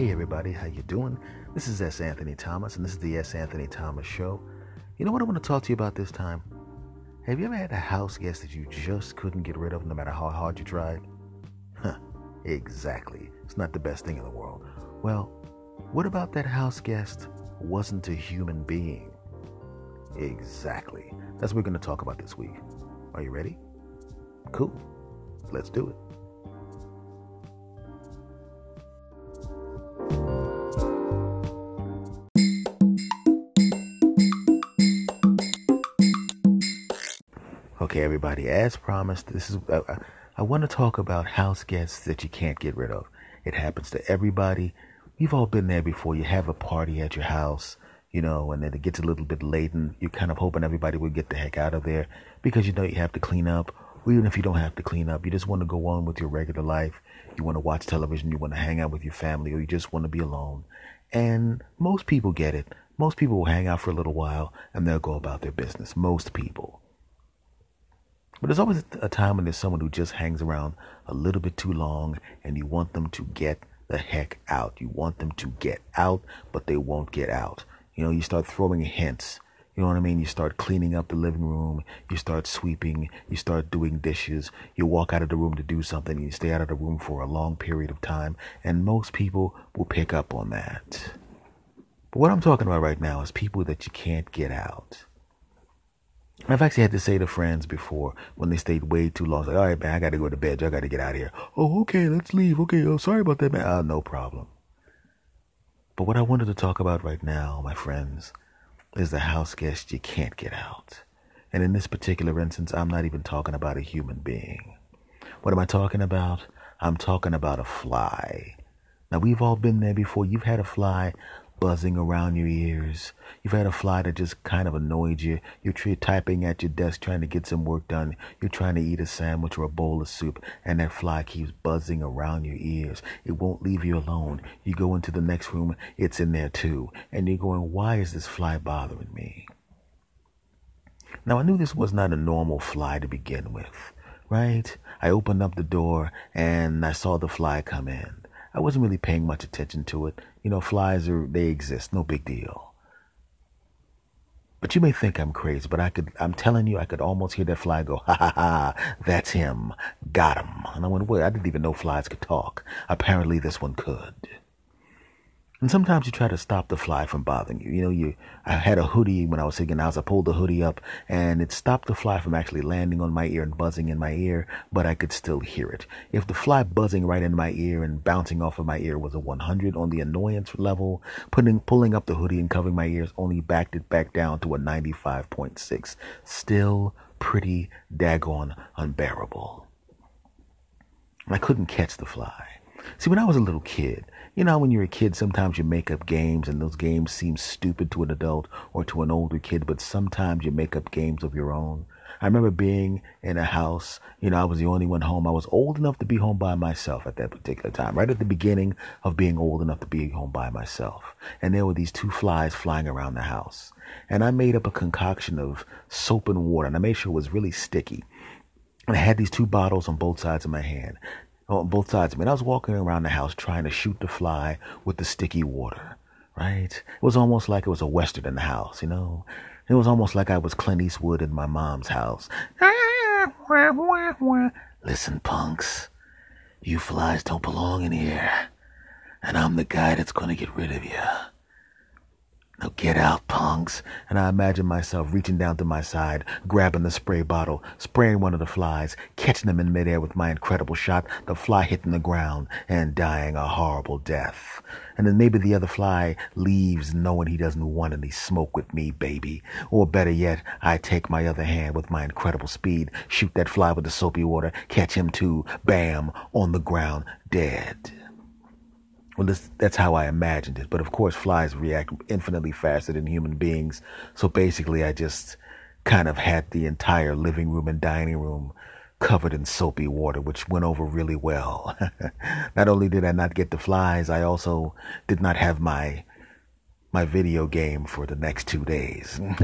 Hey everybody, how you doing? This is S. Anthony Thomas, and this is the S. Anthony Thomas Show. You know what I want to talk to you about this time? Have you ever had a house guest that you just couldn't get rid of no matter how hard you tried? Huh, exactly. It's not the best thing in the world. Well, what about that house guest wasn't a human being? Exactly. That's what we're going to talk about this week. Are you ready? Cool. Let's do it. Okay, everybody, as promised, this is uh, I want to talk about house guests that you can't get rid of. It happens to everybody. You've all been there before. You have a party at your house, you know, and then it gets a little bit late, and you're kind of hoping everybody will get the heck out of there because you know you have to clean up. Or even if you don't have to clean up, you just want to go on with your regular life. You want to watch television, you want to hang out with your family, or you just want to be alone. And most people get it. Most people will hang out for a little while and they'll go about their business. Most people. But there's always a time when there's someone who just hangs around a little bit too long and you want them to get the heck out. You want them to get out, but they won't get out. You know, you start throwing hints. You know what I mean? You start cleaning up the living room. You start sweeping. You start doing dishes. You walk out of the room to do something. And you stay out of the room for a long period of time. And most people will pick up on that. But what I'm talking about right now is people that you can't get out. I've actually had to say to friends before when they stayed way too long, like, all right, man, I got to go to bed. I got to get out of here. Oh, okay, let's leave. Okay, oh, sorry about that, man. Uh, no problem. But what I wanted to talk about right now, my friends, is the house guest you can't get out. And in this particular instance, I'm not even talking about a human being. What am I talking about? I'm talking about a fly. Now, we've all been there before. You've had a fly buzzing around your ears. You've had a fly that just kind of annoyed you. You're typing at your desk trying to get some work done. You're trying to eat a sandwich or a bowl of soup, and that fly keeps buzzing around your ears. It won't leave you alone. You go into the next room, it's in there too. And you're going, why is this fly bothering me? Now, I knew this was not a normal fly to begin with, right? I opened up the door and I saw the fly come in. I wasn't really paying much attention to it. You know, flies are they exist, no big deal. But you may think I'm crazy, but I could I'm telling you, I could almost hear that fly go, ha ha ha, that's him. Got him. And I went, well, I didn't even know flies could talk. Apparently this one could. And sometimes you try to stop the fly from bothering you. You know, you I had a hoodie when I was the house. I pulled the hoodie up and it stopped the fly from actually landing on my ear and buzzing in my ear, but I could still hear it. If the fly buzzing right in my ear and bouncing off of my ear was a 100 on the annoyance level, putting pulling up the hoodie and covering my ears only backed it back down to a 95.6. Still pretty daggone unbearable. I couldn't catch the fly. See, when I was a little kid, you know, when you're a kid, sometimes you make up games and those games seem stupid to an adult or to an older kid, but sometimes you make up games of your own. I remember being in a house, you know, I was the only one home. I was old enough to be home by myself at that particular time, right at the beginning of being old enough to be home by myself. And there were these two flies flying around the house. And I made up a concoction of soap and water, and I made sure it was really sticky. And I had these two bottles on both sides of my hand on both sides of me. And I was walking around the house trying to shoot the fly with the sticky water, right? It was almost like it was a Western in the house, you know? It was almost like I was Clint Eastwood in my mom's house. Listen, punks, you flies don't belong in here. And I'm the guy that's gonna get rid of you. Now get out, punks. And I imagine myself reaching down to my side, grabbing the spray bottle, spraying one of the flies, catching them in midair with my incredible shot, the fly hitting the ground and dying a horrible death. And then maybe the other fly leaves knowing he doesn't want any smoke with me, baby. Or better yet, I take my other hand with my incredible speed, shoot that fly with the soapy water, catch him too, bam, on the ground, dead. Well, this, that's how I imagined it. But of course, flies react infinitely faster than human beings. So basically, I just kind of had the entire living room and dining room covered in soapy water, which went over really well. not only did I not get the flies, I also did not have my my video game for the next two days.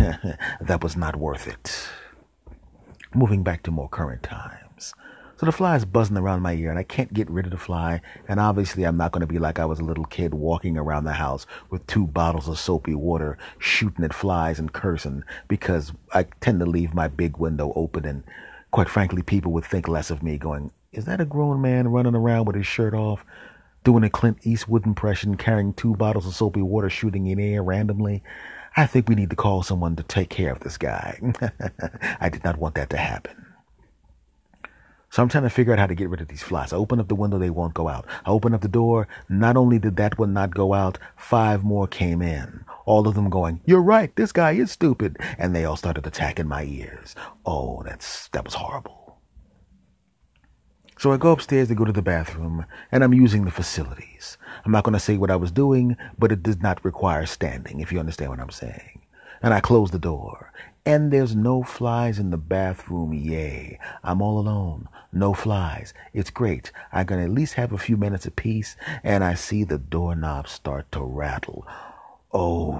that was not worth it. Moving back to more current times. So the fly is buzzing around my ear and I can't get rid of the fly. And obviously I'm not going to be like I was a little kid walking around the house with two bottles of soapy water, shooting at flies and cursing because I tend to leave my big window open. And quite frankly, people would think less of me going, is that a grown man running around with his shirt off? Doing a Clint Eastwood impression, carrying two bottles of soapy water, shooting in air randomly. I think we need to call someone to take care of this guy. I did not want that to happen. So I'm trying to figure out how to get rid of these flies. I open up the window, they won't go out. I open up the door. Not only did that one not go out, five more came in. All of them going, You're right, this guy is stupid. And they all started attacking my ears. Oh, that's that was horrible. So I go upstairs to go to the bathroom, and I'm using the facilities. I'm not going to say what I was doing, but it does not require standing, if you understand what I'm saying. And I close the door. And there's no flies in the bathroom. Yay. I'm all alone. No flies. It's great. I can at least have a few minutes of peace. And I see the doorknob start to rattle. Oh,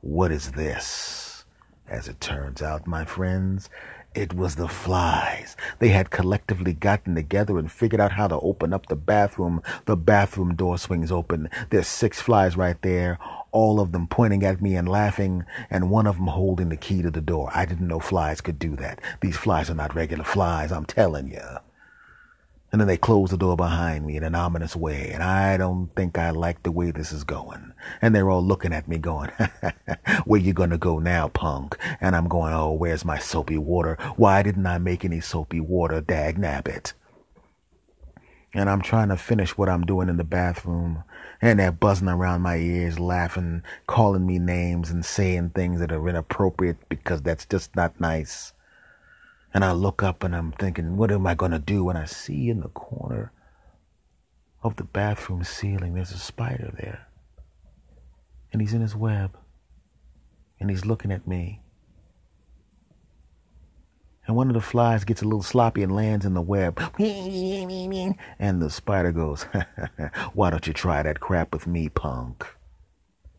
what is this? As it turns out, my friends, it was the flies. They had collectively gotten together and figured out how to open up the bathroom. The bathroom door swings open. There's six flies right there all of them pointing at me and laughing, and one of them holding the key to the door. I didn't know flies could do that. These flies are not regular flies, I'm telling you. And then they close the door behind me in an ominous way, and I don't think I like the way this is going. And they're all looking at me going, where you gonna go now, punk? And I'm going, oh, where's my soapy water? Why didn't I make any soapy water, dag nabbit? And I'm trying to finish what I'm doing in the bathroom and they're buzzing around my ears, laughing, calling me names, and saying things that are inappropriate because that's just not nice. And I look up and I'm thinking, what am I going to do? when I see in the corner of the bathroom ceiling, there's a spider there. And he's in his web. And he's looking at me and one of the flies gets a little sloppy and lands in the web. And the spider goes, Why don't you try that crap with me, punk?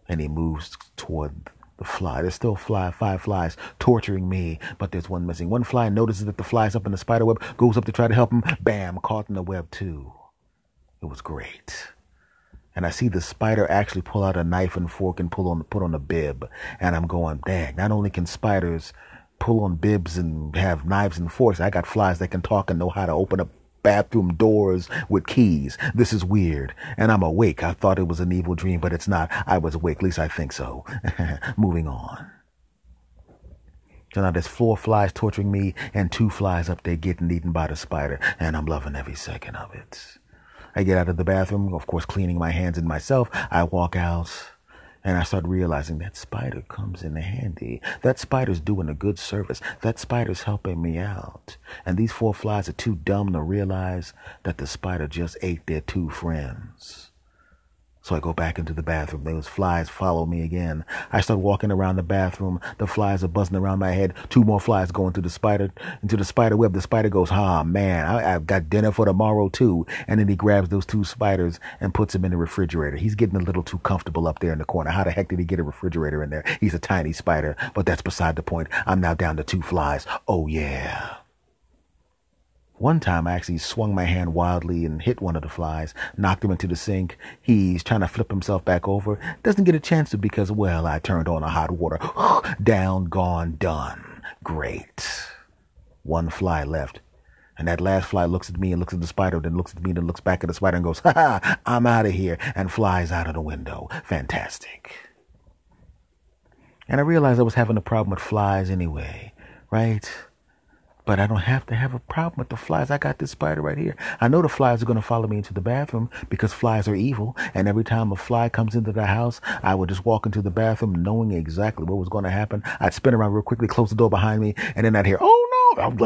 And he moves toward the fly. There's still fly, five flies torturing me, but there's one missing. One fly notices that the fly's up in the spider web, goes up to try to help him. Bam, caught in the web too. It was great. And I see the spider actually pull out a knife and fork and pull on put on a bib. And I'm going, dang, not only can spiders pull on bibs and have knives and forks. I got flies that can talk and know how to open up bathroom doors with keys. This is weird. And I'm awake. I thought it was an evil dream, but it's not. I was awake. At least I think so. Moving on. So now there's four flies torturing me and two flies up there getting eaten by the spider. And I'm loving every second of it. I get out of the bathroom, of course, cleaning my hands and myself. I walk out. And I started realizing that spider comes in handy. That spider's doing a good service. That spider's helping me out. And these four flies are too dumb to realize that the spider just ate their two friends. So I go back into the bathroom. Those flies follow me again. I start walking around the bathroom. The flies are buzzing around my head. Two more flies go into the spider, into the spider web. The spider goes, "Ah, man, I, have got dinner for tomorrow too." And then he grabs those two spiders and puts them in the refrigerator. He's getting a little too comfortable up there in the corner. How the heck did he get a refrigerator in there? He's a tiny spider, but that's beside the point. I'm now down to two flies. Oh yeah. One time I actually swung my hand wildly and hit one of the flies, knocked him into the sink. He's trying to flip himself back over. Doesn't get a chance to because, well, I turned on a hot water. Down, gone, done. Great. One fly left. And that last fly looks at me and looks at the spider, then looks at me, then looks back at the spider and goes, ha ha, I'm out of here, and flies out of the window. Fantastic. And I realized I was having a problem with flies anyway, right? But I don't have to have a problem with the flies. I got this spider right here. I know the flies are going to follow me into the bathroom because flies are evil. And every time a fly comes into the house, I would just walk into the bathroom knowing exactly what was going to happen. I'd spin around real quickly, close the door behind me, and then I'd hear, oh no,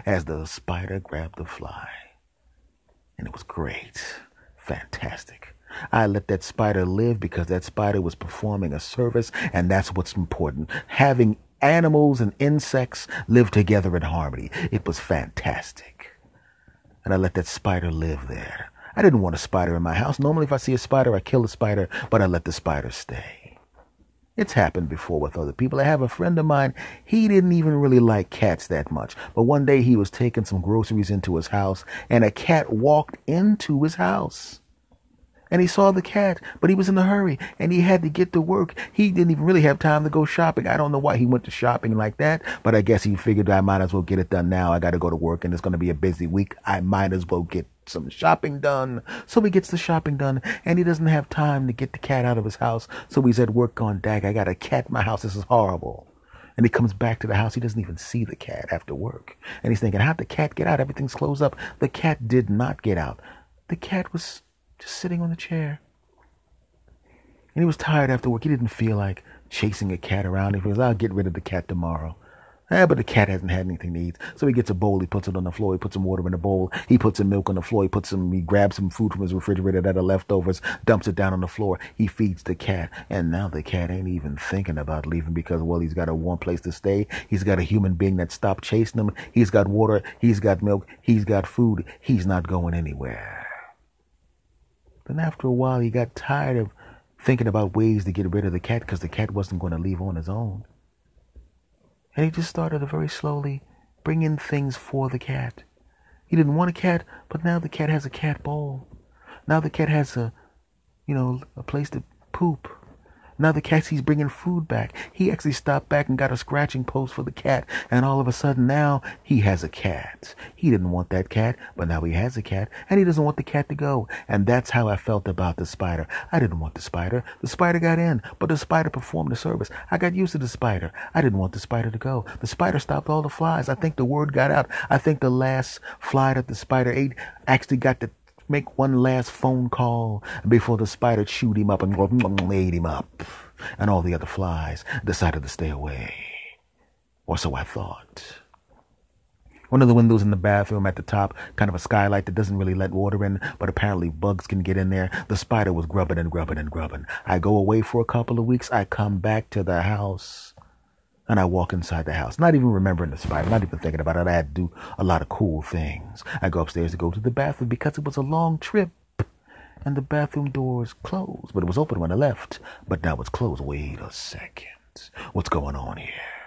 as the spider grabbed the fly. And it was great. Fantastic. I let that spider live because that spider was performing a service, and that's what's important. Having animals and insects live together in harmony. It was fantastic. And I let that spider live there. I didn't want a spider in my house. Normally, if I see a spider, I kill the spider, but I let the spider stay. It's happened before with other people. I have a friend of mine, he didn't even really like cats that much. But one day he was taking some groceries into his house and a cat walked into his house. And he saw the cat, but he was in a hurry and he had to get to work. He didn't even really have time to go shopping. I don't know why he went to shopping like that, but I guess he figured I might as well get it done now. I got to go to work and it's going to be a busy week. I might as well get some shopping done. So he gets the shopping done and he doesn't have time to get the cat out of his house. So he's at work on dag. I got a cat in my house. This is horrible. And he comes back to the house. He doesn't even see the cat after work. And he's thinking, how'd the cat get out? Everything's closed up. The cat did not get out. The cat was just sitting on the chair. And he was tired after work. He didn't feel like chasing a cat around. He goes, I'll get rid of the cat tomorrow. Eh, but the cat hasn't had anything to eat. So he gets a bowl, he puts it on the floor, he puts some water in the bowl, he puts some milk on the floor, he puts some, he grabs some food from his refrigerator that are leftovers, dumps it down on the floor, he feeds the cat, and now the cat ain't even thinking about leaving because, well, he's got a warm place to stay, he's got a human being that stopped chasing him, he's got water, he's got milk, he's got food, he's not going anywhere. Then after a while, he got tired of thinking about ways to get rid of the cat because the cat wasn't going to leave on his own. And he just started to very slowly bring in things for the cat. He didn't want a cat, but now the cat has a cat bowl. Now the cat has a, you know, a place to poop. Now the cat he's bringing food back. He actually stopped back and got a scratching post for the cat. And all of a sudden now he has a cat. He didn't want that cat, but now he has a cat and he doesn't want the cat to go. And that's how I felt about the spider. I didn't want the spider. The spider got in, but the spider performed the service. I got used to the spider. I didn't want the spider to go. The spider stopped all the flies. I think the word got out. I think the last fly that the spider ate actually got the make one last phone call before the spider chewed him up and ate him up. And all the other flies decided to stay away. Or so I thought. One of the windows in the bathroom at the top, kind of a skylight that doesn't really let water in, but apparently bugs can get in there. The spider was grubbing and grubbing and grubbing. I go away for a couple of weeks. I come back to the house and I walk inside the house, not even remembering the spider, not even thinking about it. I had to do a lot of cool things. I go upstairs to go to the bathroom because it was a long trip. And the bathroom door closed, but it was open when I left. But now it's closed. Wait a second. What's going on here?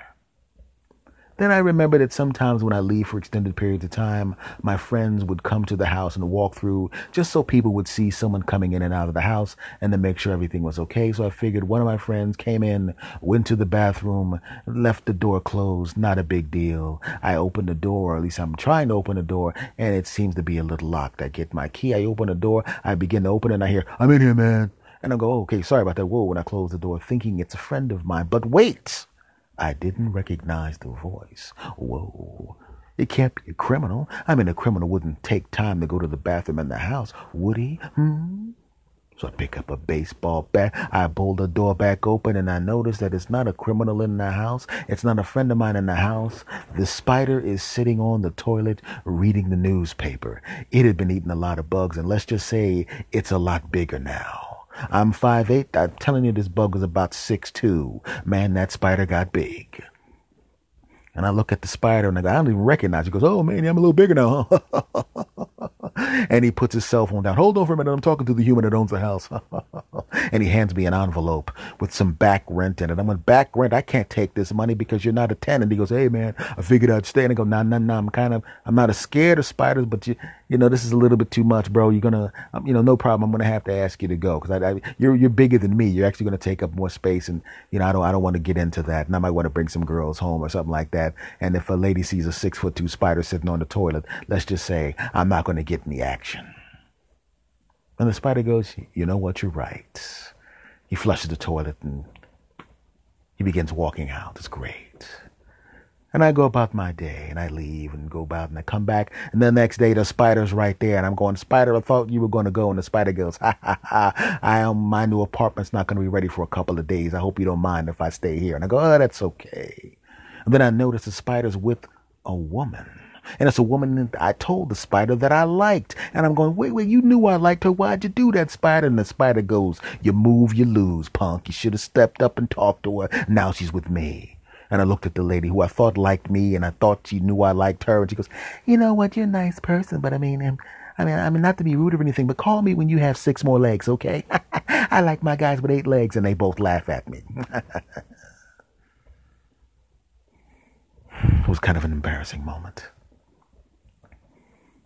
Then I remember that sometimes when I leave for extended periods of time, my friends would come to the house and walk through just so people would see someone coming in and out of the house and to make sure everything was okay. So I figured one of my friends came in, went to the bathroom, left the door closed. Not a big deal. I opened the door, or at least I'm trying to open the door, and it seems to be a little locked. I get my key, I open the door, I begin to open it, and I hear, I'm in here, man. And I go, oh, okay, sorry about that. Whoa, when I close the door, thinking it's a friend of mine. But wait! I didn't recognize the voice. Whoa. It can't be a criminal. I mean, a criminal wouldn't take time to go to the bathroom in the house, would he? Hmm? So I pick up a baseball bat. I pull the door back open and I notice that it's not a criminal in the house. It's not a friend of mine in the house. The spider is sitting on the toilet reading the newspaper. It had been eating a lot of bugs and let's just say it's a lot bigger now. I'm five eight. I'm telling you, this bug was about six two. Man, that spider got big. And I look at the spider and I, go, I don't even recognize. He goes, "Oh man, I'm a little bigger now." and he puts his cell phone down. Hold on for a minute. I'm talking to the human that owns the house. and he hands me an envelope with some back rent in it. I'm like, back rent? I can't take this money because you're not a tenant. He goes, hey man, I figured I'd stay. And I go, nah, nah, nah. I'm kind of, I'm not as scared of spiders, but you, you know, this is a little bit too much, bro. You're gonna, um, you know, no problem. I'm gonna have to ask you to go because I, I, you're, you're bigger than me. You're actually gonna take up more space, and you know, I don't, I don't want to get into that. And I might want to bring some girls home or something like that. And if a lady sees a six foot two spider sitting on the toilet, let's just say I'm not gonna get any action. And the spider goes, You know what? You're right. He flushes the toilet and he begins walking out. It's great. And I go about my day and I leave and go about and I come back. And the next day, the spider's right there. And I'm going, Spider, I thought you were going to go. And the spider goes, Ha ha ha. I am, my new apartment's not going to be ready for a couple of days. I hope you don't mind if I stay here. And I go, Oh, that's okay. And then I notice the spider's with a woman. And it's a woman I told the spider that I liked. And I'm going, wait, wait, you knew I liked her. Why'd you do that, spider? And the spider goes, you move, you lose, punk. You should have stepped up and talked to her. Now she's with me. And I looked at the lady who I thought liked me and I thought she knew I liked her. And she goes, you know what? You're a nice person, but I mean, um, I mean, I mean, not to be rude or anything, but call me when you have six more legs, okay? I like my guys with eight legs, and they both laugh at me. it was kind of an embarrassing moment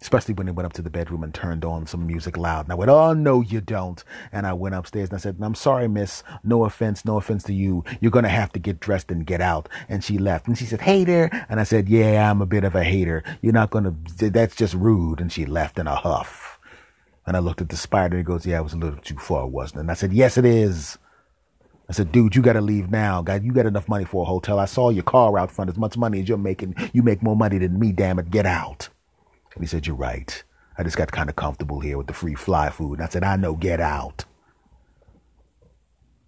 especially when they went up to the bedroom and turned on some music loud. And I went, Oh, no, you don't. And I went upstairs and I said, I'm sorry, miss. No offense, no offense to you. You're going to have to get dressed and get out. And she left. And she said, Hey there. And I said, Yeah, I'm a bit of a hater. You're not going to, that's just rude. And she left in a huff. And I looked at the spider. and He goes, Yeah, it was a little too far, wasn't it? And I said, Yes, it is. I said, dude, you got to leave now. God, you got enough money for a hotel. I saw your car out front. As much money as you're making, you make more money than me, damn it. Get out. And he said, You're right. I just got kind of comfortable here with the free fly food. And I said, I know, get out.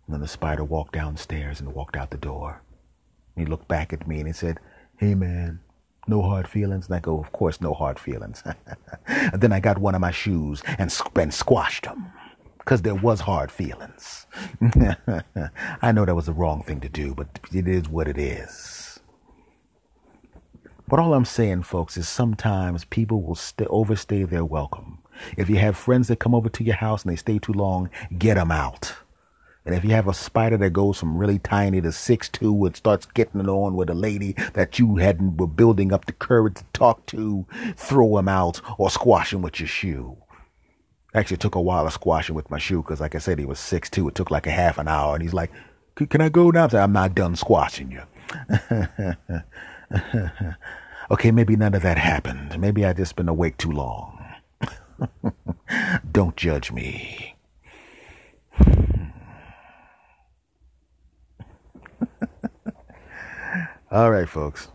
And then the spider walked downstairs and walked out the door. And he looked back at me and he said, Hey man, no hard feelings? And I go, Of course, no hard feelings. and then I got one of my shoes and, and squashed them because there was hard feelings. I know that was the wrong thing to do, but it is what it is. But all I'm saying, folks, is sometimes people will st- overstay their welcome. If you have friends that come over to your house and they stay too long, get them out. And if you have a spider that goes from really tiny to six two and starts getting it on with a lady that you hadn't were building up the courage to talk to, throw him out or squash him with your shoe. Actually, it took a while to squash him with my shoe because, like I said, he was six two. It took like a half an hour, and he's like, "Can I go now?" I "I'm not done squashing you." okay, maybe none of that happened. Maybe I just been awake too long. Don't judge me. All right, folks.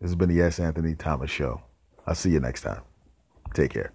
This has been the S. Anthony Thomas Show. I'll see you next time. Take care.